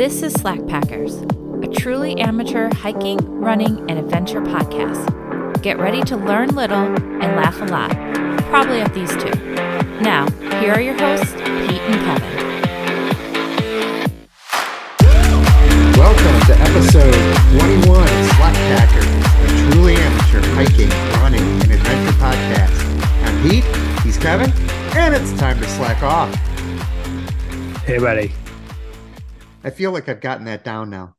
This is Slackpackers, a truly amateur hiking, running, and adventure podcast. Get ready to learn little and laugh a lot, probably at these two. Now, here are your hosts, Pete and Kevin. Welcome to episode 21 of Slackpackers, a truly amateur hiking, running, and adventure podcast. I'm Pete, he's Kevin, and it's time to slack off. Hey, buddy. I feel like I've gotten that down now.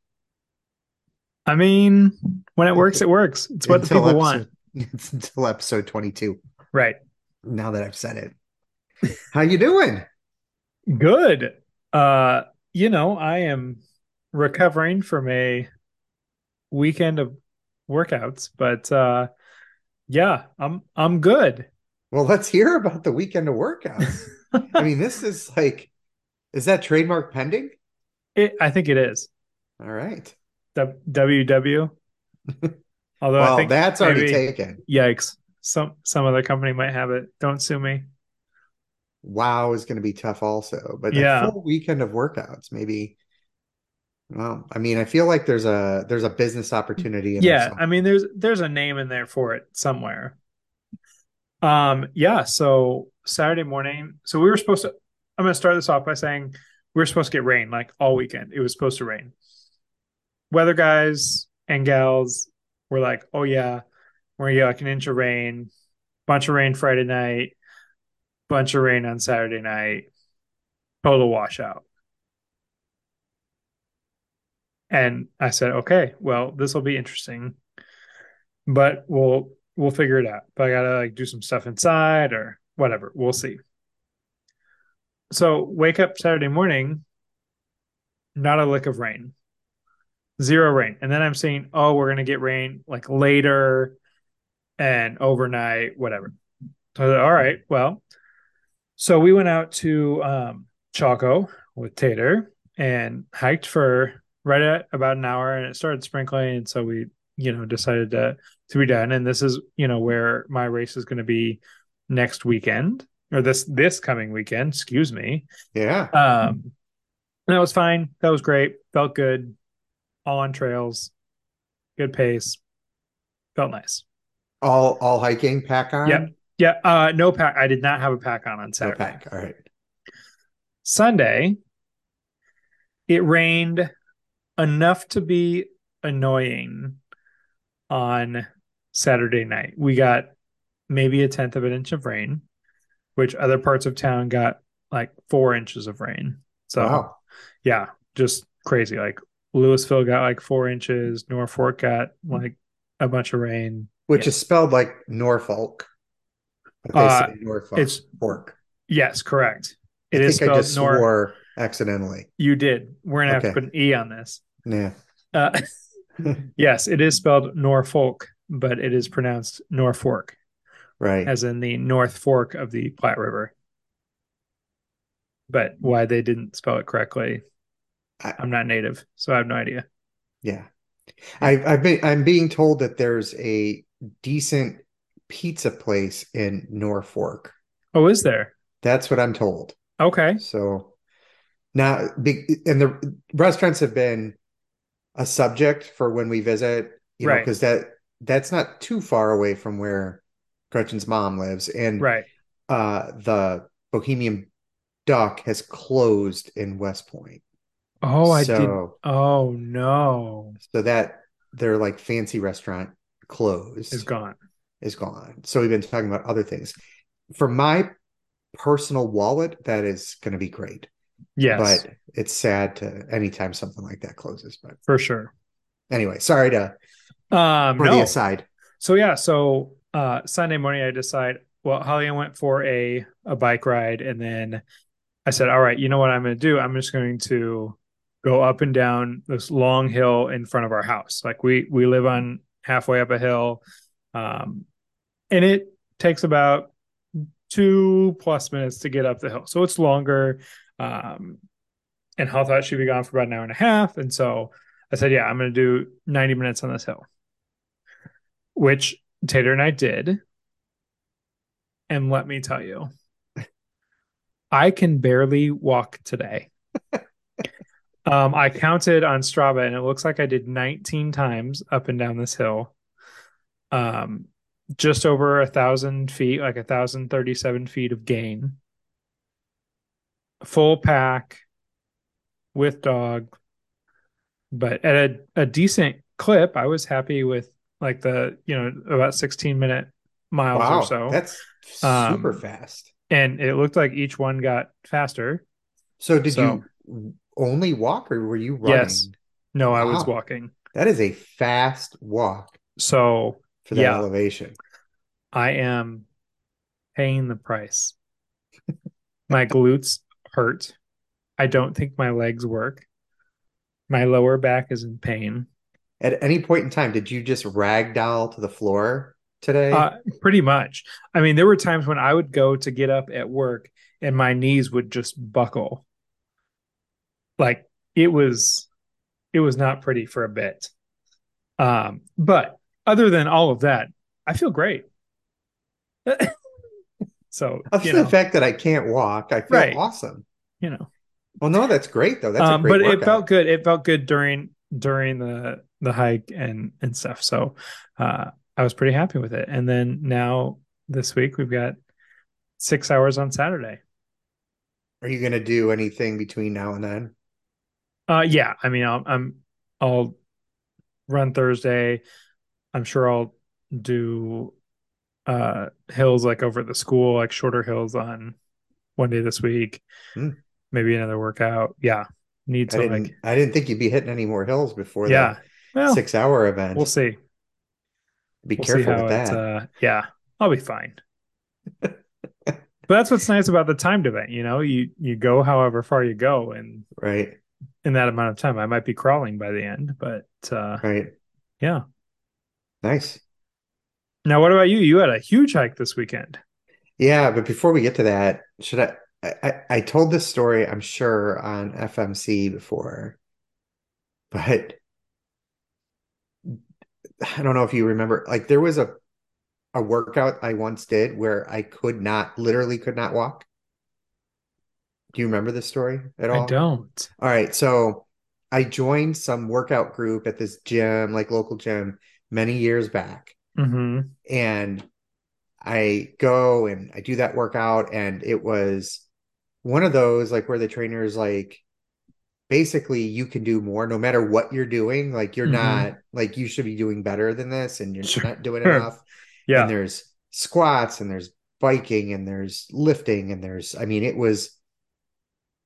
I mean, when it works, it works. It's what the Until people want. It's until episode 22, Right. now that I've said it. How you doing? Good. Uh, you know, I am recovering from a weekend of workouts, but uh yeah, I'm I'm good. Well, let's hear about the weekend of workouts. I mean, this is like, is that trademark pending? It, I think it is. All right. W- WW. Although I think that's already maybe- taken. Yikes. Some some other company might have it. Don't sue me. wow is going to be tough also but the Yeah. full weekend of workouts maybe well i mean i feel like there's a there's a business opportunity in yeah i mean there's there's a name in there for it somewhere um yeah so saturday morning so we were supposed to i'm going to start this off by saying we were supposed to get rain like all weekend it was supposed to rain weather guys and gals were like oh yeah we're gonna get like an inch of rain bunch of rain friday night bunch of rain on saturday night total washout and I said, okay, well, this will be interesting, but we'll we'll figure it out. But I gotta like do some stuff inside or whatever. We'll see. So wake up Saturday morning, not a lick of rain, zero rain, and then I'm saying, oh, we're gonna get rain like later and overnight, whatever. So all right, well, so we went out to um, Chalco with Tater and hiked for right at about an hour and it started sprinkling. And so we you know decided to to be done. And this is you know where my race is going to be next weekend or this this coming weekend excuse me. Yeah. Um and that was fine. That was great. Felt good. All on trails. Good pace. Felt nice. All all hiking pack on? Yep. yeah uh no pack. I did not have a pack on on Saturday. no pack. All right. Sunday, it rained enough to be annoying on Saturday night. We got maybe a tenth of an inch of rain, which other parts of town got like four inches of rain. So, wow yeah, just crazy. Like Louisville got like four inches, Norfolk got like a bunch of rain. which Yeah. is spelled like norfolk Uh, norfolk it's- fork Yes, correct. i It is think i spelled just Nor. swore accidentally You did. We're gonna have Okay. to put an E on this. yeah Uh, yes, it is spelled Norfolk, but it is pronounced Norfolk, right as in the North Fork of the Platte River. But why they didn't spell it correctly, I- I'm not native, so I have no idea. yeah I, i've been i'm being told that there's a decent pizza place in norfolk Oh, is there? that's what i'm told Okay. So now, and the restaurants have been a subject for when we visit, you know, Right. because that that's not too far away from where Gretchen's mom lives, and Right. uh, the Bohemian Duck has closed in West Point. Oh, I did. Oh no, So that their like fancy restaurant closed it's gone. is gone. So we've been talking about other things. For my personal wallet, that is going to be great. Yes, but it's sad to anytime something like that closes. But for sure. anyway, sorry to Um, for no. the aside. So yeah, so uh Sunday morning I decide well Holly I went for a a bike ride and then I said, all right, you know what I'm gonna do? I'm just going to go up and down this long hill in front of our house. Like we we live on halfway up a hill. Um and it takes about two plus minutes to get up the hill. So it's longer. Um and Hal thought she'd be gone for about an hour and a half. And so I said, yeah, I'm gonna do 90 minutes on this hill which Tater and I did. And let me tell you, I can barely walk today. Um, I counted on Strava and it looks like I did 19 times up and down this hill. Um, just over a thousand feet, like a thousand thirty-seven feet of gain. Full pack with dog, but at a, a decent clip. I was happy with like the, you know, about 16 minute miles Wow, or so. that's super Um, fast. and it looked like each one got faster. So did so- you only walk or were you running? Yes. No, I was walking. That is a fast walk So for that Yeah. elevation. I am paying the price. My glutes hurt. I don't think my legs work. My lower back is in pain. At any point in time, did you just ragdoll to the floor today? Uh, pretty much. I mean, there were times when I would go to get up at work and my knees would just buckle. Like it was it was not pretty for a bit. Um, but other than all of that, I feel great. so, Other you know, the fact that I can't walk, I feel Right. awesome. you know. Well, no, that's great though. That's a um, but workout. it felt good. It felt good during during the the hike and and stuff. So uh, I was pretty happy with it. And then now this week we've got six hours on Saturday. Are you going to do anything between now and then? Uh, yeah. I mean, I'll, I'm I'll run Thursday. I'm sure I'll do uh hills like over at the school, like shorter hills on one day this week. Hmm. Maybe another workout. Yeah. Need I to didn't. like I didn't think you'd be hitting any more hills before yeah. the Well, six-hour event. we'll see. be we'll careful how with that. uh yeah i'll be fine but that's what's nice about the timed event you know you you go however far you go and Right. in that amount of time i might be crawling by the end but uh Right. yeah Nice. now what about you you had a huge hike this weekend Yeah, but before we get to that, should? I, I- I told this story, I'm sure, on FMC before, but I don't know if you remember. Like, there was a a workout I once did where I could not, literally could not walk. Do you remember this story at all? i don't All right, so I joined some workout group at this gym, like local gym, many years back mm-hmm and I go and I do that workout, and it was one of those like where the trainer's like, basically, you can do more no matter what you're doing. Like, you're Mhm. not like you should be doing better than this, and you're Sure. not doing enough. yeah And there's squats, and there's biking, and there's lifting, and there's, I mean, it was,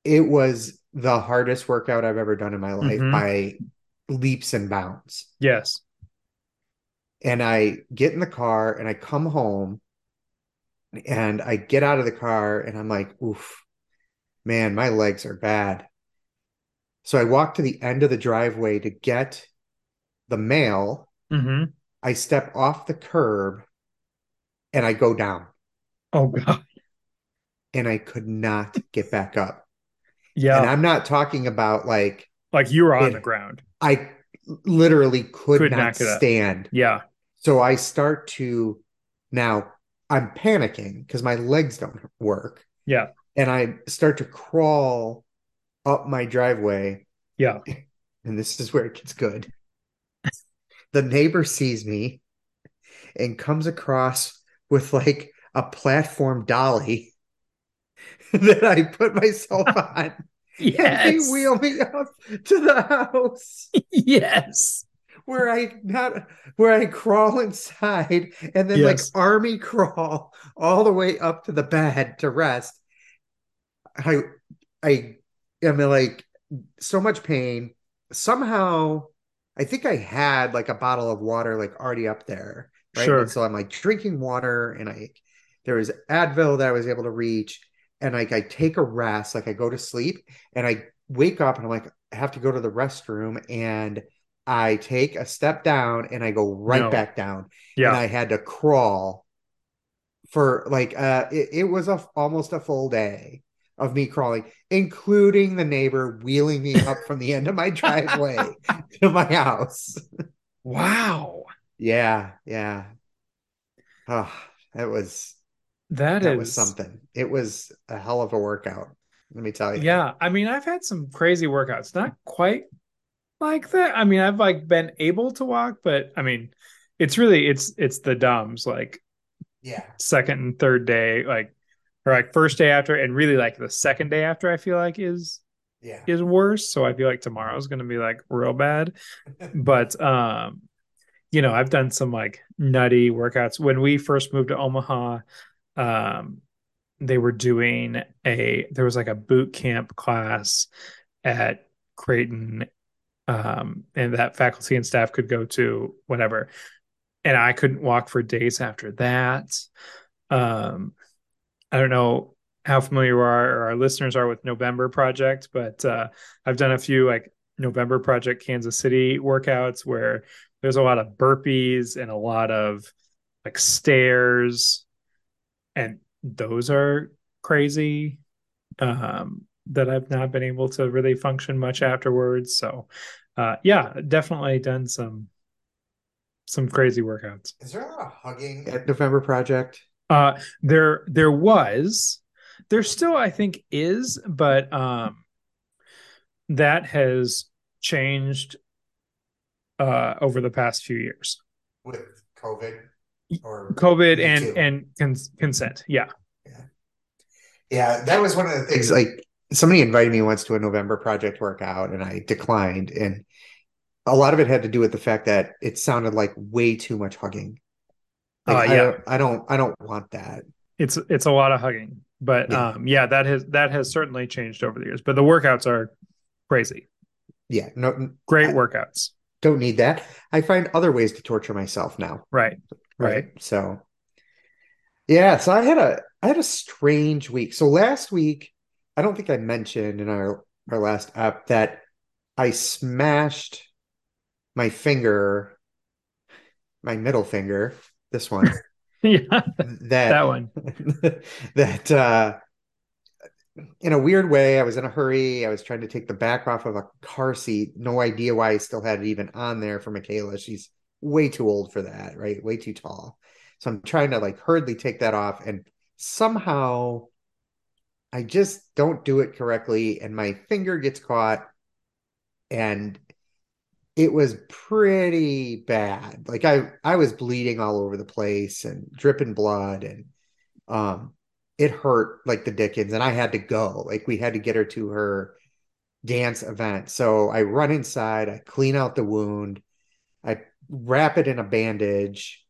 it was the hardest workout I've ever done in my life Mhm. by leaps and bounds yes and I get in the car and I come home and I get out of the car and I'm like, oof, man, my legs are bad. So I walk to the end of the driveway to get the mail. mm-hmm I step off the curb and I go down oh god and I could not get back up. yeah And I'm not talking about like, like you were on it- the ground I literally could Could not get up. stand. yeah So I start to now I'm panicking because my legs don't work. yeah And I start to crawl up my driveway. yeah And this is where it gets good. The neighbor sees me and comes across with like a platform dolly that I put myself on. And they yes wheel me up to the house. yes where I not where I crawl inside and then Yes. like army crawl all the way up to the bed to rest. I I am mean, like so much pain. Somehow I think I had like a bottle of water like already up there. Right. Sure. And so I'm like drinking water and I there was Advil that I was able to reach and like I take a rest, like I go to sleep and I wake up and I'm like, I have to go to the restroom and I take a step down and I go right No. back down. yeah And I had to crawl for like uh it, it was a almost a full day of me crawling, including the neighbor wheeling me up from the end of my driveway to my house. wow Yeah, yeah. Oh, that was that that is was something. It was a hell of a workout. Let me tell you. Yeah, I mean, I've had some crazy workouts, not quite like that. I mean, I've like been able to walk, but I mean, it's really it's it's the dumbs like Yeah. second and third day, like or like first day after, and really like the second day after. I feel like is Yeah. is worse. So I feel like tomorrow's going to be like real bad. But um, you know, I've done some like nutty workouts when we first moved to Omaha. Um, they were doing a there was like a boot camp class at Creighton um and that faculty and staff could go to whatever and I couldn't walk for days after that um I don't know how familiar you are or our listeners are with November Project but uh I've done a few like November Project Kansas City workouts where there's a lot of burpees and a lot of like stairs and those are crazy um that I've not been able to really function much afterwards so uh yeah definitely done some some crazy workouts Is there a lot of hugging at November Project? Uh there there was there still I think is but um that has changed uh over the past few years with COVID or covid and too. and cons- consent yeah yeah, that was one of the things. Like somebody invited me once to a November Project workout, and I declined. And a lot of it had to do with the fact that it sounded like way too much hugging. Like, Uh, I yeah. don't, I don't, I don't want that. it's it's a lot of hugging but Yeah. um yeah that has that has certainly changed over the years but the workouts are crazy Yeah, no, great I- workouts don't need that. I find other ways to torture myself now. right right so yeah so i had a i had a strange week so last week i don't think i mentioned in our our last app that i smashed my finger my middle finger this one. Yeah that that one. that uh in a weird way i was in a hurry. I was trying to take the back off of a car seat. No idea why i still had it even on there for michaela. She's way too old for that right? Way too tall. So i'm trying to like hurriedly take that off and somehow i just don't do it correctly and my finger gets caught and it was pretty bad like i i was bleeding all over the place and dripping blood and um it hurt like the dickens and i had to go like we had to get her to her dance event so i run inside i clean out the wound i wrap it in a bandage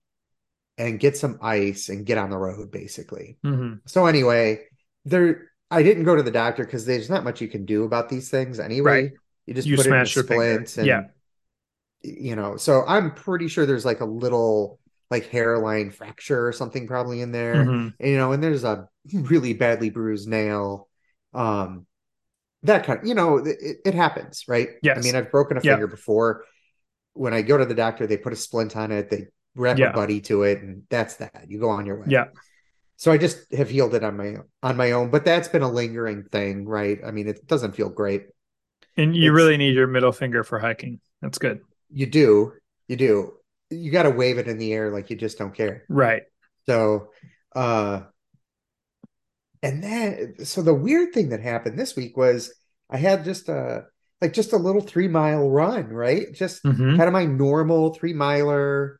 and get some ice and get on the road basically Mhm. so anyway there i didn't go to the doctor because there's not much you can do about these things anyway Right. you just You put it in smash your finger. splints and Yeah. You know so i'm pretty sure there's like a little like hairline fracture or something probably in there Mhm. and, you know and there's a really badly bruised nail um that kind of you know it, it happens right i mean i've broken a Yeah. finger before when i go to the doctor they put a splint on it they wrap Yeah. a buddy to it and that's that you go on your way Yeah. so i just have healed it on my on my own but that's been a lingering thing right i mean it doesn't feel great And you It's- really need your middle finger for hiking. That's good. You do you do you got to wave it in the air like you just don't care Right. So, uh, and then, so the weird thing that happened this week was I had just a, like just a little three mile run, right? Just Mhm. kind of my normal three miler.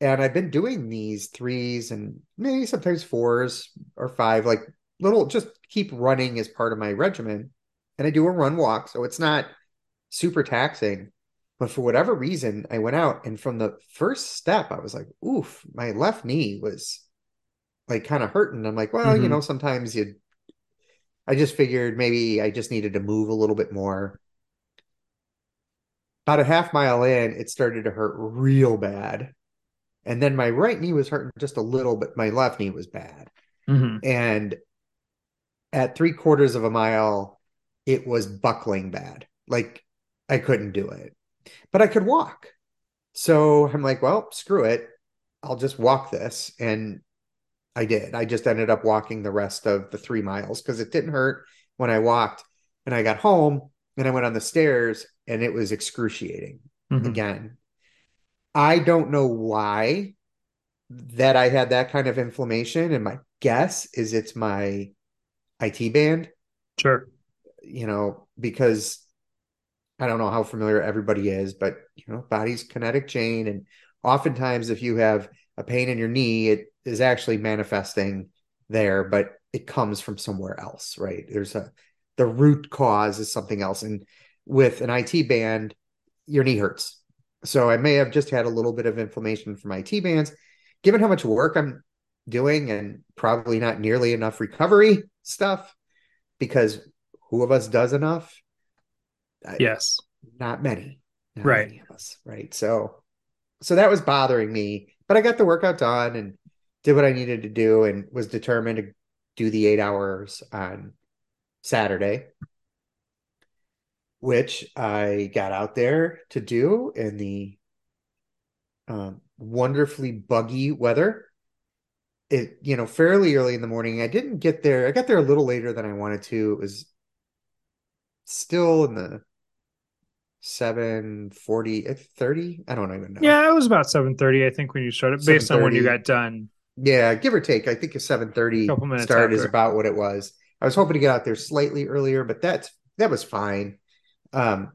And I've been doing these threes and maybe sometimes fours or five, like little, just keep running as part of my regimen. And I do a run walk. So it's not super taxing. But for whatever reason, I went out and from the first step, I was like, oof, my left knee was like kind of hurting. I'm like, well, you Mhm. know, sometimes you, I just figured maybe I just needed to move a little bit more. About a half mile in, it started to hurt real bad. And then my right knee was hurting just a little, but my left knee was bad. Mhm. And at three quarters of a mile, it was buckling bad. Like I couldn't do it, but I could walk. So I'm like, well, screw it. I'll just walk this. And I did. I just ended up walking the rest of the three miles because it didn't hurt when I walked. And I got home and I went on the stairs and it was excruciating Mhm. again. I don't know why that I had that kind of inflammation, and my guess is it's my IT band Sure. You know, because I don't know how familiar everybody is, but you know, body's kinetic chain. And oftentimes if you have a pain in your knee, it is actually manifesting there, but it comes from somewhere else, right? There's a the root cause is something else. And with an IT band, your knee hurts. So I may have just had a little bit of inflammation from IT bands. Given how much work I'm doing and probably not nearly enough recovery stuff, because who of us does enough? Yes. Not many. Not right. Many of us. Right. So so that was bothering me. But I got the workout done and did what I needed to do and was determined to do the eight hours on Saturday, which I got out there to do in the um, wonderfully buggy weather. It, you know, fairly early in the morning. I didn't get there. I got there a little later than I wanted to. It was still in the 7 40 30 i don't even know. Yeah it was about 7 30 i think when you started based on when you got done. Yeah give or take. I think a 7 30 start is about what it was. I was hoping to get out there slightly earlier but that's that was fine. Um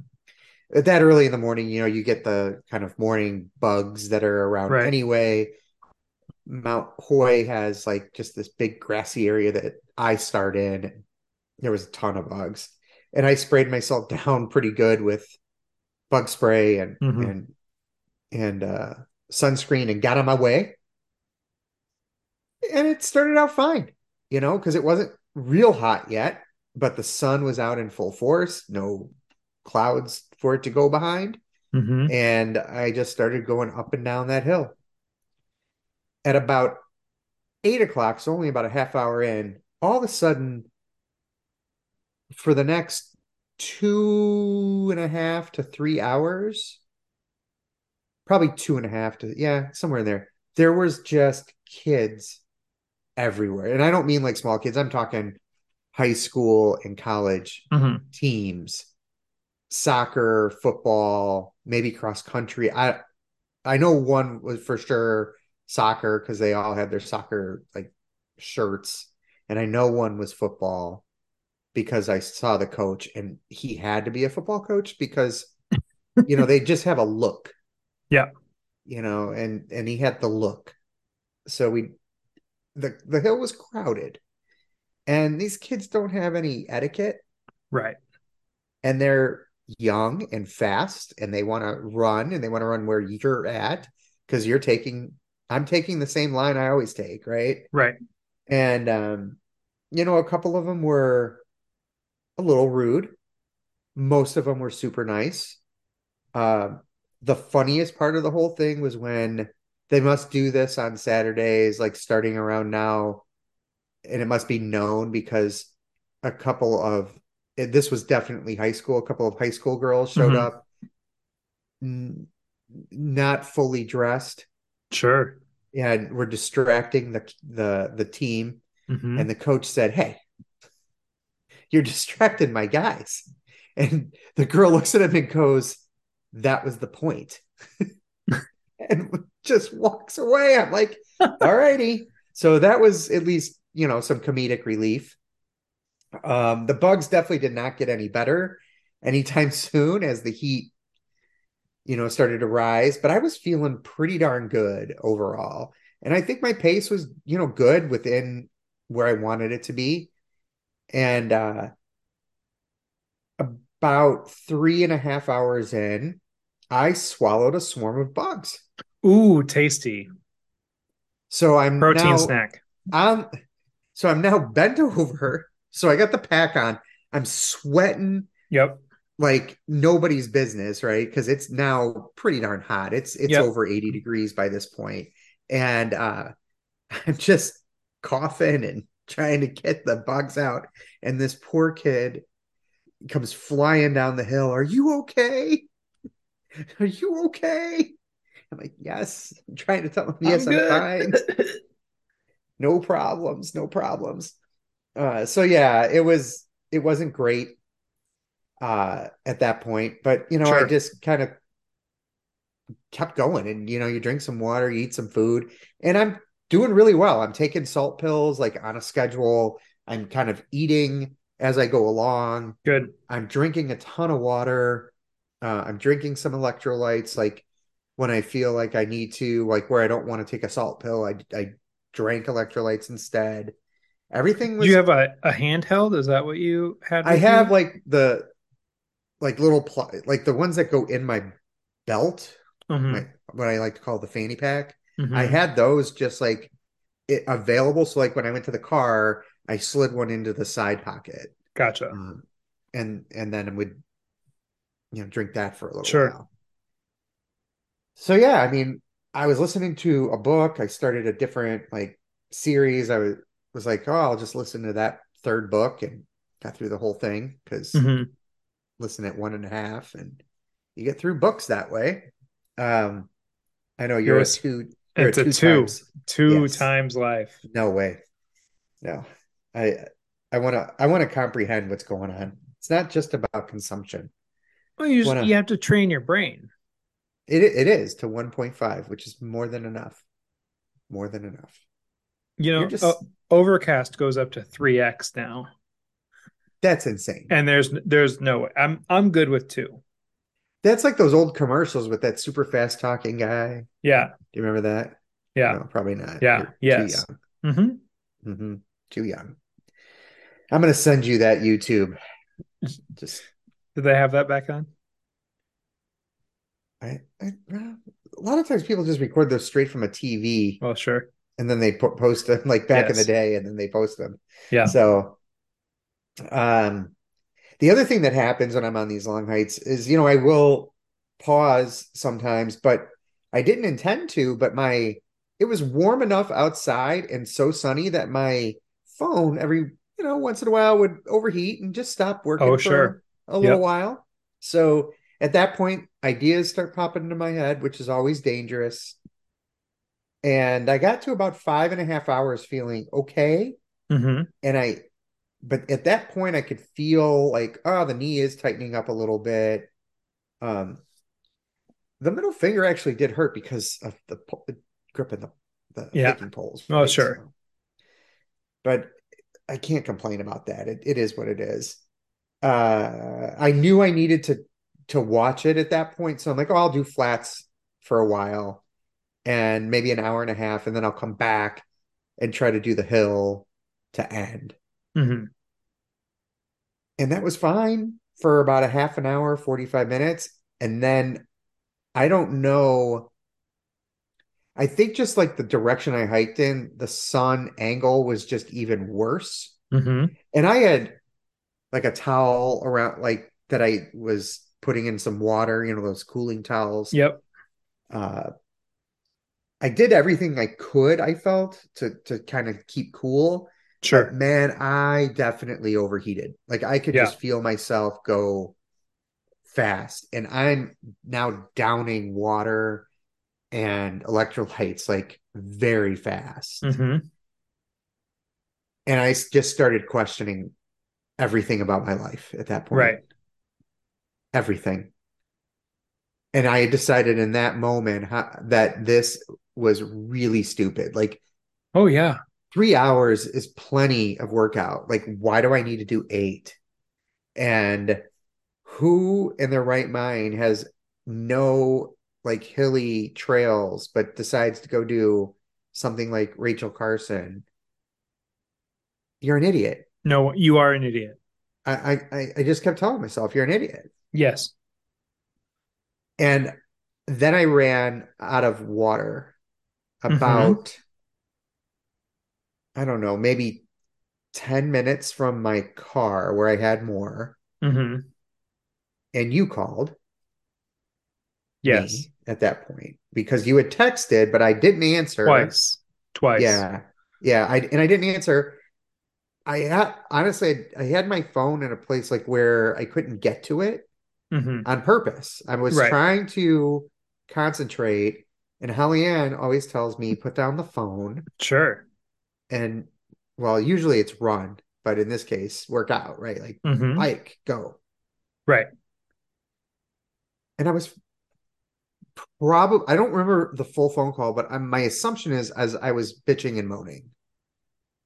that early in the morning you know you get the kind of morning bugs that are around right. anyway. Mount hoy has like just this big grassy area that i start in. There was a ton of bugs. And i sprayed myself down pretty good with bug spray and mm-hmm. and and uh, sunscreen and got on my way. And it started out fine, you know, because it wasn't real hot yet, but the sun was out in full force, no clouds for it to go behind. Mm-hmm. And I just started going up and down that hill. At about eight o'clock, so only about a half hour in, all of a sudden, for the next two and a half to three hours. Probably two and a half to, yeah, somewhere in there. There was just kids everywhere. And I don't mean like small kids, I'm talking high school and college mm-hmm. teams, soccer, football, maybe cross country. I I know one was for sure soccer because they all had their soccer like shirts. And I know one was football because I saw the coach and he had to be a football coach because you know they just have a look. Yeah. You know, and and he had the look. So we the the hill was crowded. And these kids don't have any etiquette. Right. And they're young and fast and they want to run and they want to run where you're at because you're taking I'm taking the same line I always take, right? Right. And um you know a couple of them were a little rude. Most of them were super nice. Uh, the funniest part of the whole thing was when they must do this on Saturdays, like starting around now, and it must be known because a couple of this was definitely high school. A couple of high school girls showed mm-hmm. up, n- not fully dressed. Sure. And we're distracting the the the team, mm-hmm. and the coach said, "Hey, you're distracted my guys. And the girl looks at him and goes, That was the point. and just walks away. I'm like, All righty. So that was at least, you know, some comedic relief. Um, the bugs definitely did not get any better anytime soon as the heat, you know, started to rise. But I was feeling pretty darn good overall. And I think my pace was, you know, good within where I wanted it to be and uh, about three and a half hours in, I swallowed a swarm of bugs. Ooh, tasty. So I'm protein now, snack. I'm so I'm now bent over. So I got the pack on. I'm sweating. Yep. Like nobody's business, right? Because it's now pretty darn hot. It's it's yep. over 80 degrees by this point. And uh I'm just coughing and trying to get the bugs out. And this poor kid comes flying down the hill. Are you okay? Are you okay? I'm like, yes. I'm trying to tell him, yes, I'm, I'm fine. no problems, no problems. Uh, so yeah, it was it wasn't great uh at that point, but you know, sure. I just kind of kept going and you know, you drink some water, you eat some food, and I'm doing really well. I'm taking salt pills like on a schedule. I'm kind of eating as I go along. Good. I'm drinking a ton of water. Uh, I'm drinking some electrolytes. Like when I feel like I need to, like where I don't want to take a salt pill, I I drank electrolytes instead. Everything was. Do you have a, a handheld? Is that what you had? I have you? like the like little pl- like the ones that go in my belt, Mhm, my, what I like to call the fanny pack. Mhm. I had those just like it, available. So like when I went to the car, I slid one into the side pocket, Gotcha. um, and and then would you know drink that for a little Sure. while. So yeah, I mean, I was listening to a book. I started a different like series. I was was like, oh, I'll just listen to that third book and got through the whole thing because Mhm. listen at one and a half and you get through books that way. Um, I know you're Yours- a two. It's a two. times- Two Yes. times life. No way. No. I I want to I want to comprehend what's going on. It's not just about consumption. Well, you just, Wanna- you have to train your brain. It it is to 1.5, which is more than enough. More than enough. You know, just O- Overcast goes up to three x now, that's insane. and there's there's no way. I'm I'm good with two. That's like those old commercials with that super fast talking guy. Yeah, Do you remember that? yeah. No, probably not. Yeah, You're yes. Too young. hmm hmm Too young. I'm gonna send you that YouTube. Just Did they have that back on? I, I a lot of times people just record those straight from a TV Well, sure. and then they post them like back in the day and then they post them. Yeah. So, um, the other thing that happens when I'm on these long hikes is, you know, I will pause sometimes, but I didn't intend to, but my, it was warm enough outside and so sunny that my phone every, you know, once in a while would overheat and just stop working Oh, for sure. a little Yep. while. So at that point, ideas start popping into my head, which is always dangerous. And I got to about five and a half hours feeling okay hmm and I, but at that point, I could feel like, oh, the knee is tightening up a little bit. Um, the middle finger actually did hurt because of the, po- the grip in the the Yeah. hiking poles. Oh, sure. So- but I can't complain about that. It it is what it is. Uh, I knew I needed to to watch it at that point, so I'm like, oh, I'll do flats for a while, and maybe an hour and a half, and then I'll come back and try to do the hill to end. Hmm And that was fine for about a half an hour, 45 minutes. And then I don't know. I think just like the direction I hiked in, the sun angle was just even worse. hmm And I had like a towel around, like that I was putting in some water, you know, those cooling towels. Yep. Uh, I did everything I could, I felt, to to kind of keep cool. But Sure. man, I definitely overheated. Like I could Yeah. just feel myself go fast. And I'm now downing water and electrolytes like very fast. hmm And I just started questioning everything about my life at that point. Right. Everything. And I decided in that moment how, that this was really stupid. Like Oh yeah. Three hours is plenty of workout. Like, why do I need to do eight? And who in their right mind has no like hilly trails, but decides to go do something like Rachel Carson? You're an idiot. No, you are an idiot. I I I- just kept telling myself you're an idiot. Yes. And then I ran out of water Mhm. about, I don't know, maybe 10 minutes from my car where I had more. hmm And you called Yes. at that point because you had texted, but I didn't answer. Twice. Twice. Yeah. Yeah. I and I didn't answer. I had honestly I had my phone in a place like where I couldn't get to it. hmm on purpose. I was Right. trying to concentrate, and Hellianne always tells me put down the phone Sure. And well, usually it's run, but in this case, work out, right? Like hmm hike, go. Right. And I was probably I don't remember the full phone call, but i my assumption is as I was bitching and moaning.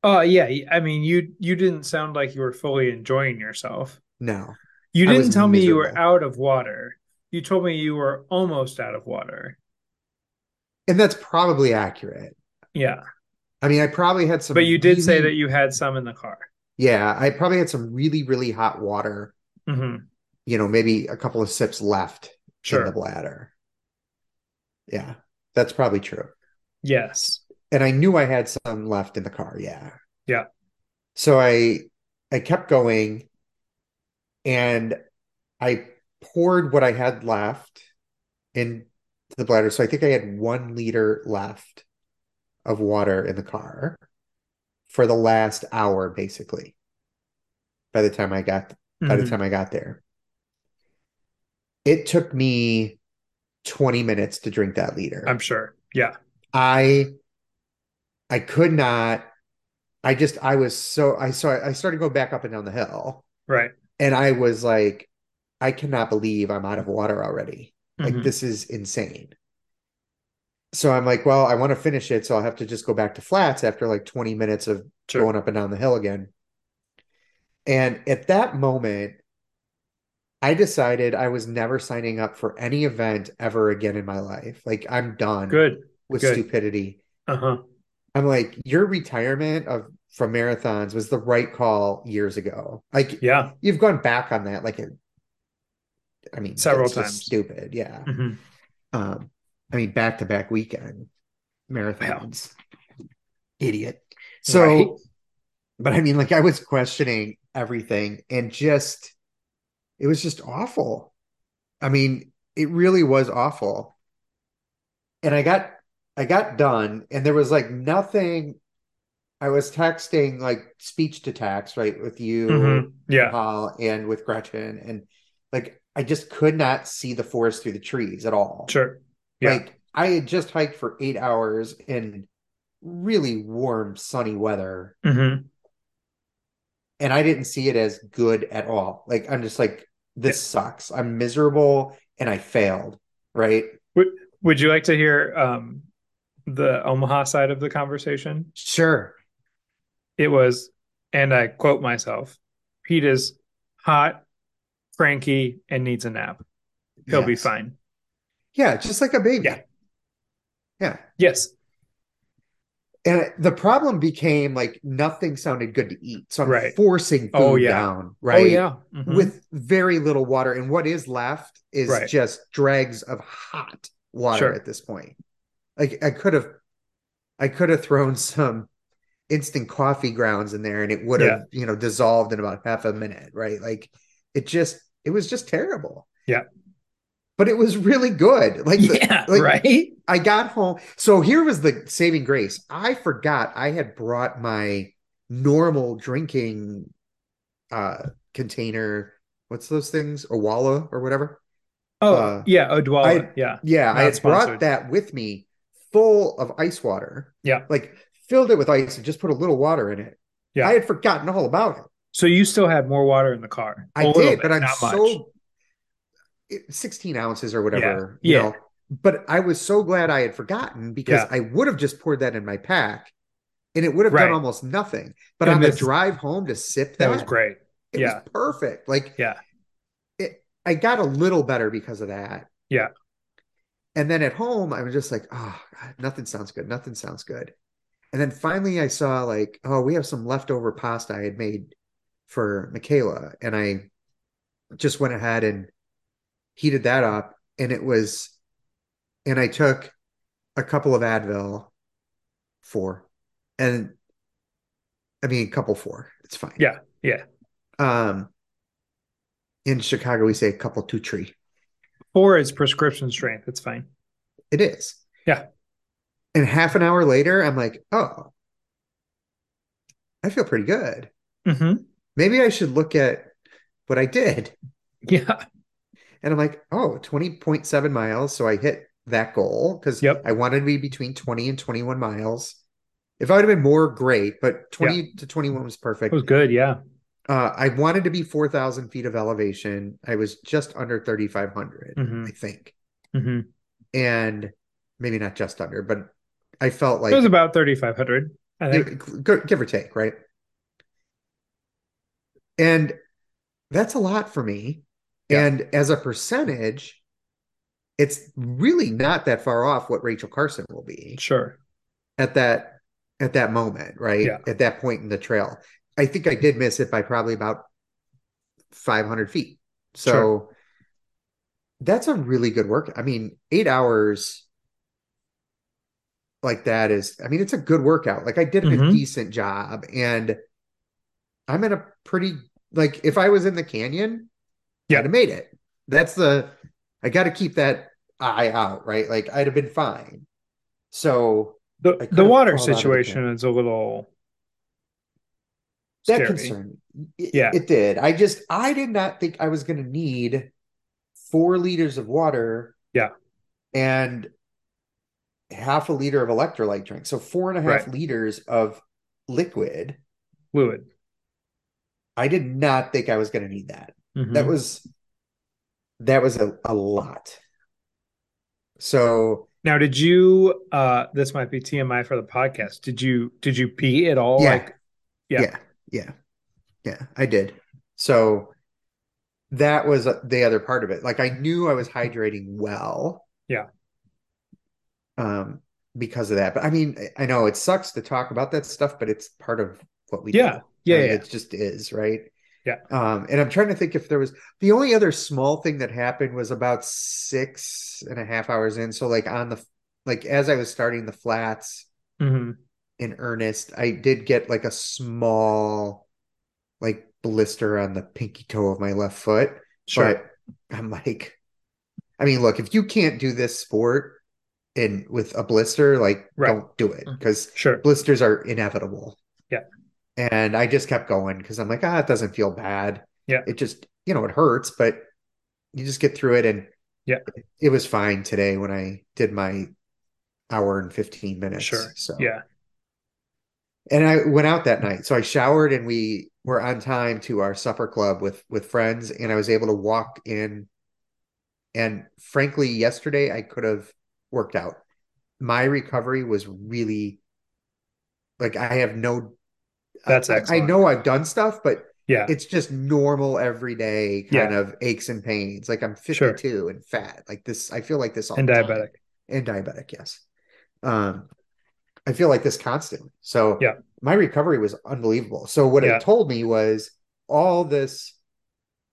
Oh yeah, I mean you you didn't sound like you were fully enjoying yourself. No. You didn't tell me you were out of water. You told me you were almost out of water. And that's probably accurate. Yeah. I mean, I probably had some But you did say that you had some in the car. Yeah, I probably had some really, really hot water, hmm you know, maybe a couple of sips left in the bladder. Yeah, that's probably true. Yes. And I knew I had some left in the car. Yeah. Yeah. So I I kept going and I poured what I had left into the bladder. So I think I had one liter left of water in the car for the last hour, basically. By the time I got by the Mhm. time I got there. It took me 20 minutes to drink that liter. I'm sure. Yeah. I I could not I just I was so I saw I started going back up and down the hill Right. and I was like I cannot believe I'm out of water already. Like Mhm. this is insane. So I'm like, well, I want to finish it, so I'll have to just go back to flats after like 20 minutes of Sure. going up and down the hill again. And at that moment, I decided I was never signing up for any event ever again in my life. Like I'm done Good. with good. stupidity. Uh-huh. I'm like, your retirement of from marathons was the right call years ago. Like Yeah. you've gone back on that like I mean, Several times. stupid. Yeah. hmm Um, I mean, back to back weekend marathons. Idiot. So, Right. but I mean, like, I was questioning everything and just, it was just awful. I mean, it really was awful. And I got, I got done, and there was like nothing. I was texting like speech to text, right, with you, Mhm. Yeah. Paul, and with Gretchen, and like I just could not see the forest through the trees at all. Sure. Yeah. Like I had just hiked for eight hours in really warm, sunny weather, hmm and I didn't see it as good at all. Like I'm just like, this sucks. I'm miserable, and I failed. Right? Would Would you like to hear um, the Omaha side of the conversation? Sure. It was, and I quote myself: "Pete is hot, cranky, and needs a nap. He'll be fine." Yeah, just like a baby. Yeah. Yeah. Yes. And the problem became like nothing sounded good to eat. So I'm Right. forcing food Oh, yeah. down, right? Oh yeah. Mhm. With very little water. And what is left is Right. just dregs of hot water Sure. at this point. Like I could have I could have thrown some instant coffee grounds in there and it would have, you know, dissolved in about half a minute, right? Like it just it was just terrible. Yeah. But it was really good. Like the- like, right. I got home. So here was the saving grace. I forgot I had brought my normal drinking uh container. What's those things? Owala or whatever. Oh uh, yeah. Odwalla. I- yeah. Yeah, Not I had brought that with me full of ice water. Yeah. Like filled it with ice and just put a little water in it. Yeah. I had forgotten all about it. So you still had more water in the car. I did, bit, but I'm not much. So it- 16 ounces or whatever, Yeah. you know. But I was so glad I had forgotten because Yeah. I would have just poured that in my pack and it would have Right. done almost nothing. But And on the drive home to sip that that, was great. It Yeah. was perfect. Like Yeah. it, I got a little better because of that. Yeah. And then at home, I was just like, oh, God, nothing sounds good. Nothing sounds good. And then finally, I saw like, oh, we have some leftover pasta I had made for Michaela. And I just went ahead and heated that up. And it was, and I took a couple of Advil, four, and I mean, a couple four. It's fine. Yeah. Yeah. Um, in Chicago, we say a couple two tree. Four is prescription strength. It's fine. It is. Yeah. And half an hour later, I'm like, oh, I feel pretty good. hmm Maybe I should look at what I did. Yeah. And I'm like, oh, 20.7 miles. So I hit that goal because Yep. I wanted to be between 20 and 21 miles. If I would have been more, great, but 20 to 21 was perfect. It was good. Yeah. Uh, I wanted to be 4,000 feet of elevation. I was just under 3,500, Mhm. I think. hmm And maybe not just under, but I felt like it was about 3,500. I think give, give or take, right? And that's a lot for me. Yeah. And as a percentage, it's really not that far off what Rachel Carson will be sure. at that at that moment, right? Yeah. At that point in the trail. I think I did miss it by probably about 500 feet. So Sure. that's a really good work. I mean, eight hours like that is, I mean, it's a good workout. Like I did a Mhm. decent job and I'm in a pretty, like if I was in the canyon, Yeah. I'd have made it. That's the, I got to keep that eye out, right? Like I'd have been fine. So The the water situation is a little that scary. concerned it, Yeah. it did i just i did not think i was going to need four liters of water Yeah. and half a liter of electrolyte drink so four and a half Right. liters of liquid fluid. i did not think i was going to need that Mhm. that was that was a, a lot so Now, did you uh this might be TMI for the podcast. Did you did you pee at all? Yeah. Like Yeah. yeah yeah yeah i did so that was uh, the other part of it like i knew i was hydrating well Yeah. um because of that but i mean i I know it sucks to talk about that stuff but it's part of what we Yeah. do Yeah, right? yeah. it just is right Yeah. um and i'm trying to think if there was the only other small thing that happened was about six and a half hours in so like on the like as i was starting the flats hmm in earnest. I did get like a small like blister on the pinky toe of my left foot. Sure. But I'm like, I mean, look, if you can't do this sport and with a blister, like Right. don't do it because Sure. blisters are inevitable. Yeah. And I just kept going because I'm like, ah, it doesn't feel bad. Yeah. It just, you know, it hurts, but you just get through it. And Yeah. it was fine today when I did my hour and 15 minutes. Sure. So Yeah. and I went out that night. So I showered and we were on time to our supper club with with friends and I was able to walk in and frankly yesterday I could have worked out. My recovery was really like I have no That's I- I, know I've done stuff but Yeah. it's just normal everyday kind of aches and pains. Like I'm Sure. 52 and fat. Like this I feel like this all And the time diabetic. and diabetic yes um i feel like this constantly so Yeah. my recovery was unbelievable so what Yeah. it told me was all this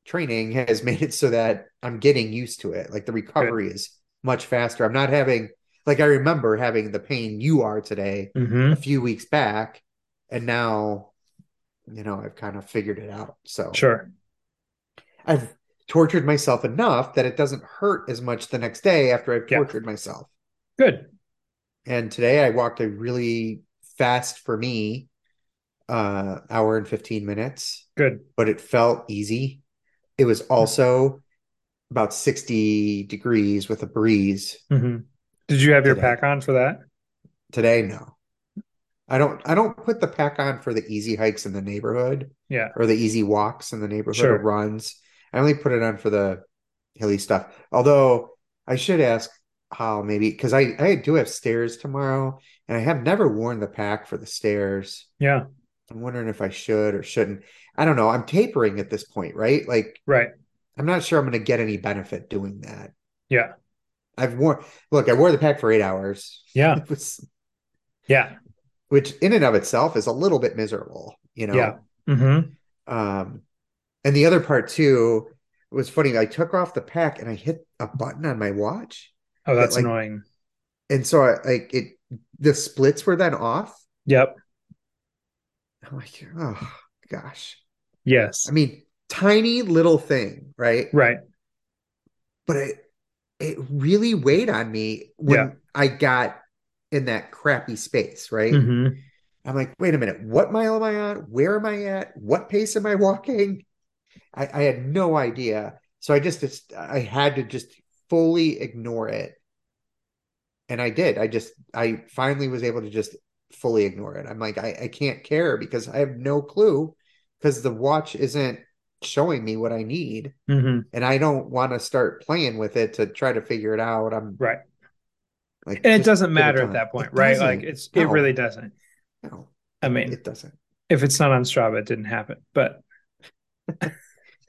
training has made it so that i'm getting used to it like the recovery is much faster i'm not having like i remember having the pain you are today hmm a few weeks back and now you know i've kind of figured it out so Sure. i've tortured myself enough that it doesn't hurt as much the next day after i've Yeah. tortured myself Good. and today I walked a really fast for me uh hour and 15 minutes, Good. but it felt easy. It was also about 60 degrees with a breeze. hmm Did you have your pack on for that? Today no. I don't I don't put the pack on for the easy hikes in the neighborhood Yeah. or the easy walks in the neighborhood Sure. or runs. I only put it on for the hilly stuff. Although I should ask how maybe because I I do have stairs tomorrow and I have never worn the pack for the stairs. Yeah. I'm wondering if I should or shouldn't. I don't know. I'm tapering at this point, right? Like Right. I'm not sure I'm going to get any benefit doing that. Yeah. I've worn look, I wore the pack for 8 hours. Yeah. It was Yeah. Which in and of itself is a little bit miserable, you know. Yeah. hmm Um, and the other part too was funny. I took off the pack and I hit a button on my watch, Oh, that's like- annoying. and so I like it. The splits were then off. Yep. I'm like, oh gosh. Yes. I mean, tiny little thing, right? Right. But it it really weighed on me when Yeah. I got in that crappy space, right? hmm I'm like, wait a minute, what mile am I on? Where am I at? What pace am I walking? I, I had no idea. So I just, just I had to just fully ignore it. And I did. I just I finally was able to just fully ignore it. I'm like, I, I can't care because I have no clue because the watch isn't showing me what I need. hmm And I don't want to start playing with it to try to figure it out. I'm Right. Like And it doesn't matter at that point, It right? Like it's it really doesn't. No. I mean, It doesn't. if it's not on Strava, it didn't happen. But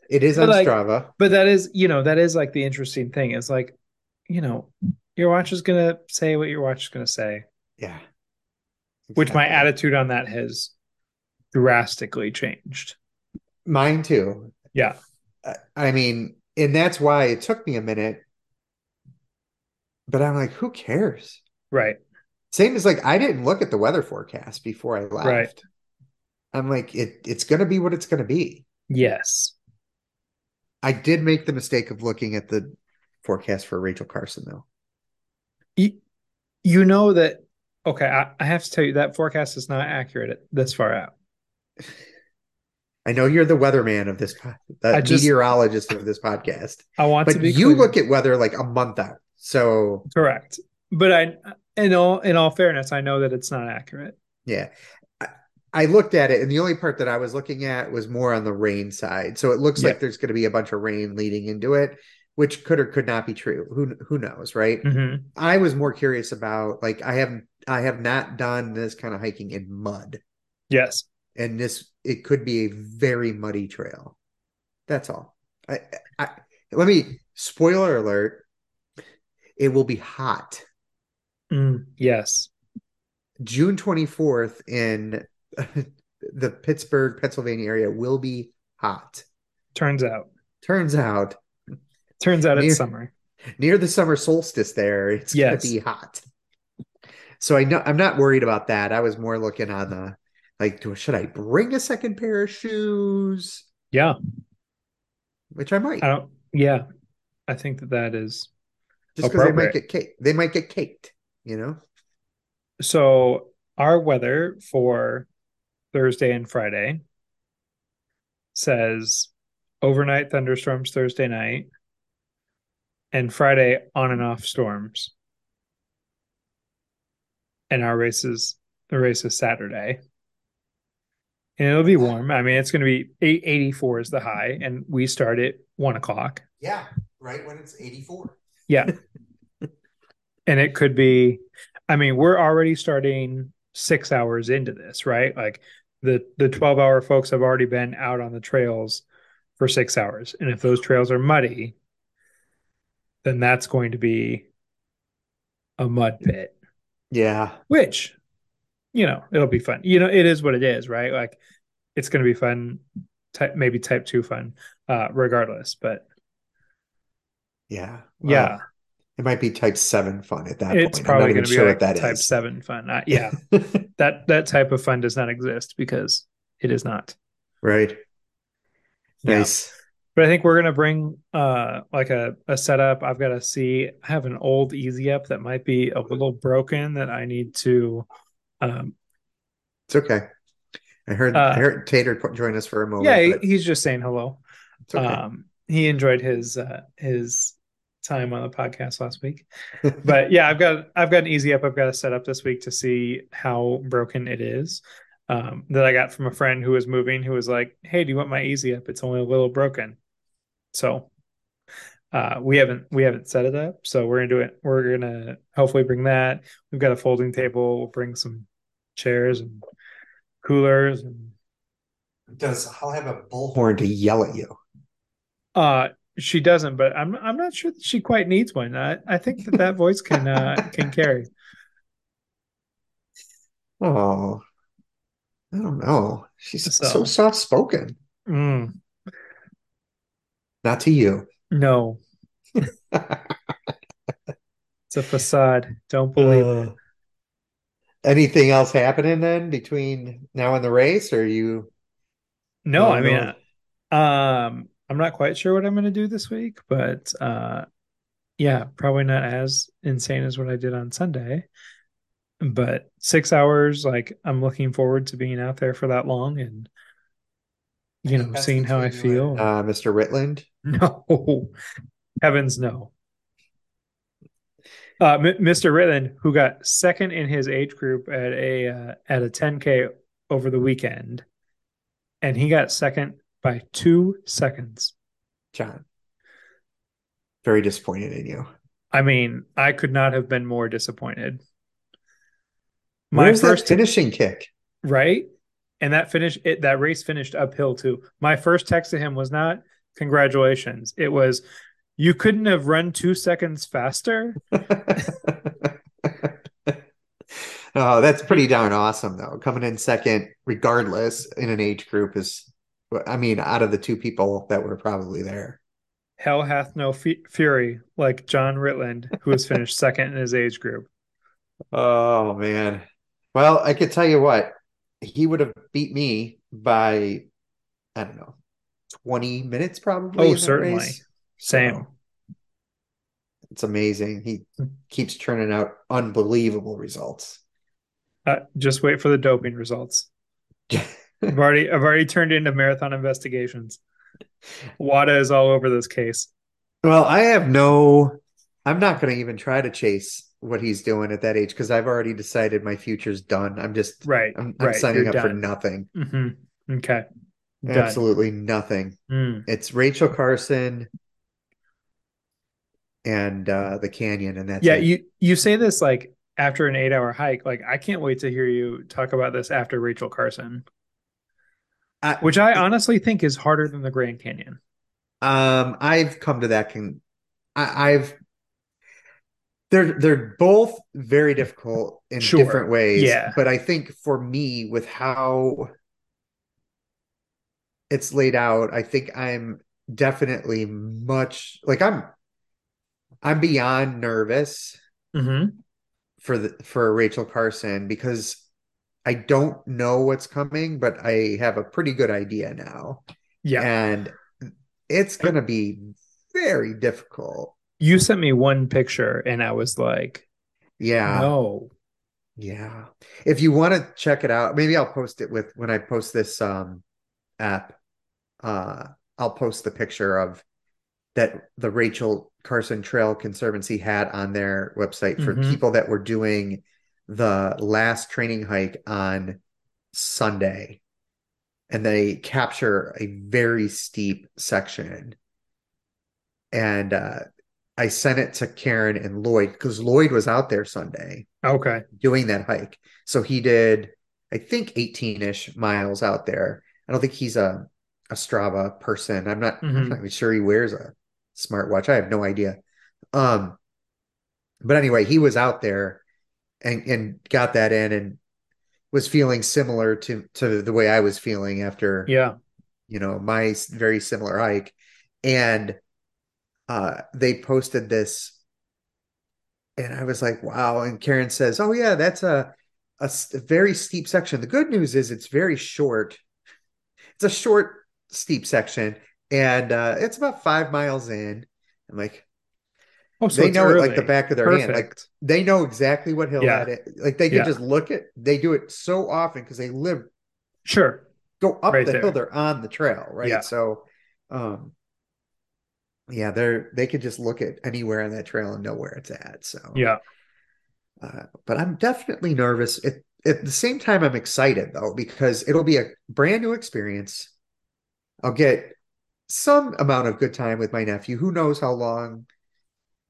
It is But on like- Strava. but that is, you know, that is like the interesting thing. Is like, you know, your watch is gonna say what your watch is gonna say. Yeah. Which my attitude on that has drastically changed. Mine too. Yeah. I mean, and that's why it took me a minute. But I'm like, who cares? Right. Same as like I didn't look at the weather forecast before I left. Right. I'm like, it it's gonna be what it's gonna be. Yes. I did make the mistake of looking at the forecast for Rachel Carson though. You, you know that okay, I, I have to tell you that forecast is not accurate this far out. I know you're the weatherman of this, the just- meteorologist of this podcast, I want to but be you clear. look at weather like a month out. So correct. But I in all in all fairness, I know that it's not accurate. yeah, I, I looked at it, and the only part that I was looking at was more on the rain side. So it looks Yeah. like there's going to be a bunch of rain leading into it, which could or could not be true. Who who knows, right? Mhm. I was more curious about like I haven't I have not done this kind of hiking in mud, Yes. and this it could be a very muddy trail. That's all. I, I let me spoiler alert. It will be hot. Mm, yes. June 24th in the Pittsburgh, Pennsylvania area will be hot. Turns out. Turns out Turns out Near- it's summer. near the summer solstice there, it's Yes. going to be hot. So I know I'm not worried about that. I was more looking on the like, should I bring a second pair of shoes? Yeah. Which I might, I don't yeah. I think that that is just because they might get cake. They might get caked, you know. so our weather for Thursday and Friday says overnight thunderstorms Thursday night and Friday on and off storms. And our race is the race is Saturday. And it'll be warm. I mean, it's going to be eight, 84 is the high, and we start at one o'clock. Yeah, right when it's 84. Yeah. and it could be, I mean, we're already starting six hours into this, right? Like the the 12 hour folks have already been out on the trails for six hours. And if those trails are muddy, then that's going to be a mud pit, Yeah, which, you know, it'll be fun. You know, it is what it is, right? Like it's going to be fun, type, maybe type two fun, uh, regardless. But yeah, yeah. It might be type seven fun at that it's point. probably I'm going not to even be sure like what that is. type seven fun. Uh, yeah, that that type of fun does not exist because it is not. right. Yeah. Nice. But I think we're gonna bring uh like a, a setup. I've got to see. I have an old Easy Up that might be a little broken that I need to. Um, It's okay. I heard Uh, I heard Tater join us for a moment. yeah, but he's just saying hello. okay. Um, he enjoyed his uh, his time on the podcast last week. but yeah, I've got I've got an easy up. I've got to set up this week to see how broken it is. Um, that I got from a friend who was moving, who was like, "Hey, do you want my easy up? It's only a little broken." So uh, we haven't we haven't set it up, so we're gonna do it. We're gonna hopefully bring that. We've got a folding table. We'll bring some chairs and coolers and Does I'll have a bullhorn to yell at you? Uh, she doesn't, but I'm I'm not sure that she quite needs one. I, I think that that voice can uh, can carry. Oh, I don't know. She's so, So- soft spoken. Mm, Not to you. no, it's a facade. Don't believe it. Uh, anything else happening then between now and the race? Or you? No, I mean, no. um, I'm not quite sure what I'm going to do this week, but uh, yeah, probably not as insane as what I did on Sunday. But six hours, like I'm looking forward to being out there for that long and you know That's seeing how I feel. uh, Mr. Ritland. No, heavens no. Uh, M- Mr. Ritland, who got second in his age group at a uh, at a 10k over the weekend, and he got second by two seconds. John. Very disappointed in you. I mean, I could not have been more disappointed. My Where's first, finishing kick? right? And that finish it that race finished uphill too. My first text to him was not congratulations. It was you couldn't have run two seconds faster. oh, that's pretty darn awesome, though. Coming in second, regardless, in an age group is, I mean, out of the two people that were probably there. Hell hath no f- fury like John Ritland, who has finished second in his age group. Oh, man. Well, I could tell you what, he would have beat me by, I don't know, 20 minutes probably. Oh, certainly. Race. Same. So, it's amazing. He keeps turning out unbelievable results. Uh, just wait for the doping results. I've already I've already turned into marathon investigations. WADA is all over this case. Well, I have no I'm not going to even try to chase what he's doing at that age because I've already decided my future's done. I'm just right. I'm, I'm right. signing You're up done. for nothing. Mm-hmm. Okay. Done. Absolutely nothing. Mm. It's Rachel Carson and uh the canyon, and that's yeah. it. You you say this like after an eight hour hike. Like I can't wait to hear you talk about this after Rachel Carson, I, which I honestly think is harder than the Grand Canyon. Um, I've come to that. Con- I, I've they're they're both very difficult in Sure. different ways. Yeah. But I think for me, with how it's laid out, I think I'm definitely much like I'm I'm beyond nervous Mm-hmm. for the for Rachel Carson because I don't know what's coming, but I have a pretty good idea now. Yeah. And it's gonna be very difficult. You sent me one picture, and I was like, Yeah. "No, Yeah. If you want to check it out, maybe I'll post it with when I post this um app. Uh I'll post the picture of that the Rachel Carson Trail Conservancy had on their website for Mhm. people that were doing the last training hike on Sunday. And they capture a very steep section. And uh I sent it to Karen and Lloyd because Lloyd was out there Sunday okay, doing that hike. So he did, I think, 18-ish miles out there. I don't think he's a, a Strava person. I'm not, I'm Mhm. not even sure he wears a smartwatch. I have no idea. Um, but anyway, he was out there and and got that in and was feeling similar to to the way I was feeling after yeah, you know my very similar hike. And uh they posted this and i was like wow. And karen says oh yeah that's a a very steep section. The good news is it's very short. It's a short steep section and uh it's about five miles in. I'm like oh, so they know it like the back of their hand like they know exactly what hill Yeah. that is like they can Yeah. just look at they do it so often because they live Sure, go up Right the there. hill they're on the trail right? Yeah. so um yeah they're they could just look at anywhere on that trail and know where it's at so. Yeah, uh, but i'm definitely nervous. At, at the same time i'm excited though because it'll be a brand new experience. I'll get some amount of good time with my nephew. Who knows how long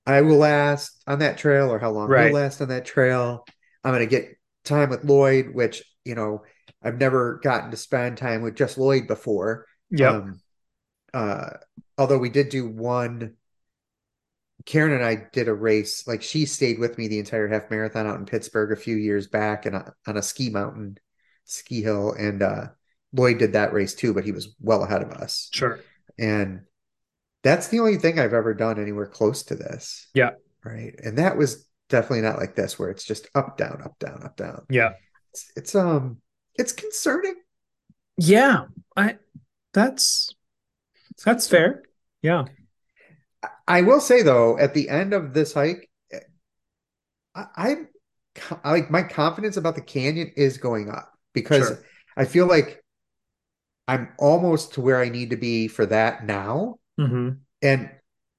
i will last on that trail or how long Right. he'll last on that trail i'm going to get time with lloyd which you know i've never gotten to spend time with just lloyd before Yeah. um, uh, although we did do one, Karen and I did a race. Like she stayed with me the entire half marathon out in Pittsburgh a few years back, and on a ski mountain, ski hill. And uh, Lloyd did that race too, but he was well ahead of us. sure, And that's the only thing I've ever done anywhere close to this. Yeah. Right. And that was definitely not like this, where it's just up, down, up, down, up, down. yeah, It's, it's um, it's concerning. yeah. I that's that's fair. Yeah, I will say though, at the end of this hike, I, I'm like my confidence about the canyon is going up because Sure. I feel like I'm almost to where I need to be for that now, hmm and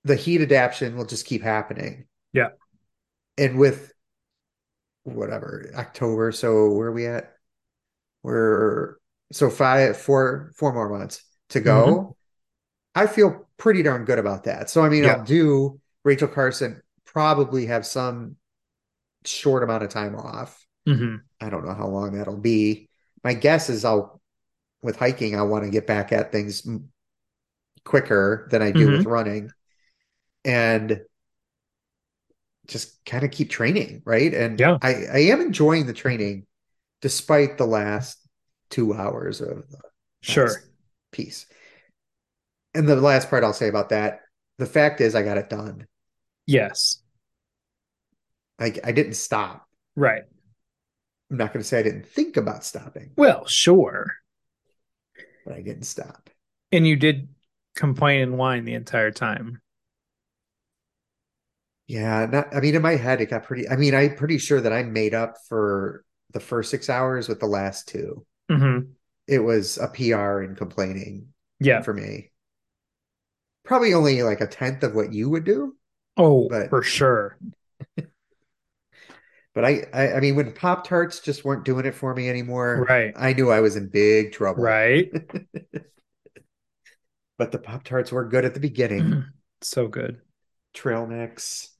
the heat adaptation will just keep happening. Yeah. and with whatever October, so where are we at? We're so five, four, four more months to go. I feel pretty darn good about that. So I mean, Yeah. I'll do Rachel Carson probably have some short amount of time off. hmm I don't know how long that'll be, my guess is I'll with hiking, I want to get back at things quicker than I do with mm-hmm. running, and just kind of keep training, right? And Yeah. I I am enjoying the training, despite the last two hours of the Sure. piece. And the last part I'll say about that, the fact is I got it done. Yes. Like I didn't stop. Right. I'm not going to say I didn't think about stopping, Well, sure. but I didn't stop. And you did complain and whine the entire time. Yeah, not, I mean, in my head, it got pretty. I mean, I'm pretty sure that I made up for the first six hours with the last two. hmm It was a PR in complaining Yeah. for me. Probably only like a tenth of what you would do, Oh, But- for sure. but I, I, I mean, when Pop Tarts just weren't doing it for me anymore, Right. I knew I was in big trouble. Right. But the Pop Tarts were good at the beginning. so good. Trail mix.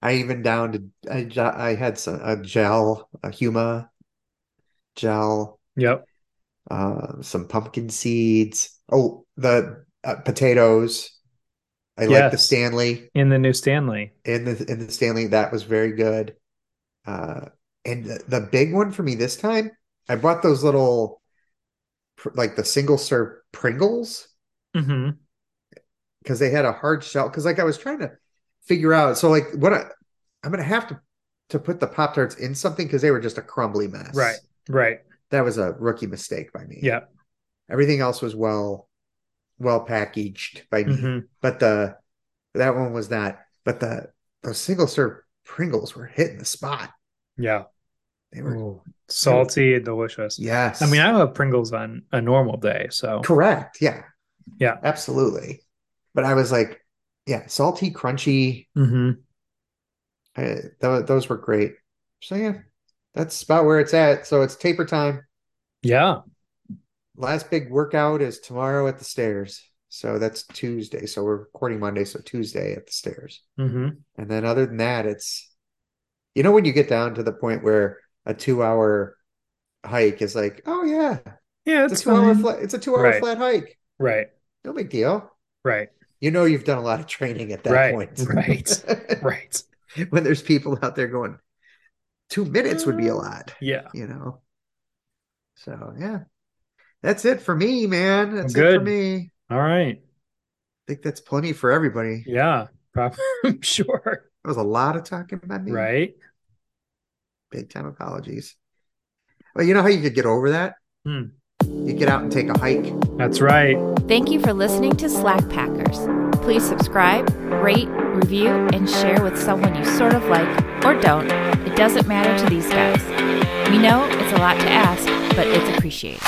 I even downed. I I had some a gel, a Huma gel, Yep. uh, some pumpkin seeds. Oh, the uh, potatoes. I like the Stanley In the new Stanley. in the in the Stanley. That was very good. Uh, and the, the big one for me this time, I bought those little, like the single serve Pringles hmm because they had a hard shell. Because like I was trying to figure out. So like what I, I'm gonna have to to put the Pop Tarts in something because they were just a crumbly mess. Right. Right. That was a rookie mistake by me. Yeah. Everything else was well well packaged by me. hmm But the that one was not. But the those single serve Pringles were hitting the spot. Yeah. They were Ooh, salty and delicious. yes. I mean, I have Pringles on a normal day, so correct. Yeah. Yeah. Absolutely. But I was like, yeah, salty, crunchy. hmm I, th- those were great. So yeah, that's about where it's at. So it's taper time. yeah. Last big workout is tomorrow at the stairs. So that's Tuesday. So we're recording Monday. So Tuesday at the stairs. hmm And then other than that, it's, you know, when you get down to the point where a two hour hike is like, oh yeah, Yeah, it's it's a two hour flat, it's a two hour Right. flat hike. Right. No big deal. Right. You know, you've done a lot of training at that Right, point. right. Right. when there's people out there going, two minutes would be a lot. Yeah. you know. So yeah, that's it for me, man. That's it Good. for me. All right. I think that's plenty for everybody. Yeah. Probably. I'm sure. That was a lot of talking about me. Right. Big time apologies. Well, you know how you could get over that? Hmm. You get out and take a hike. That's right. Thank you for listening to Slack Packers. Please subscribe, rate, review, and share with someone you sort of like or don't. It doesn't matter to these guys. We know it's a lot to ask, but it's appreciated.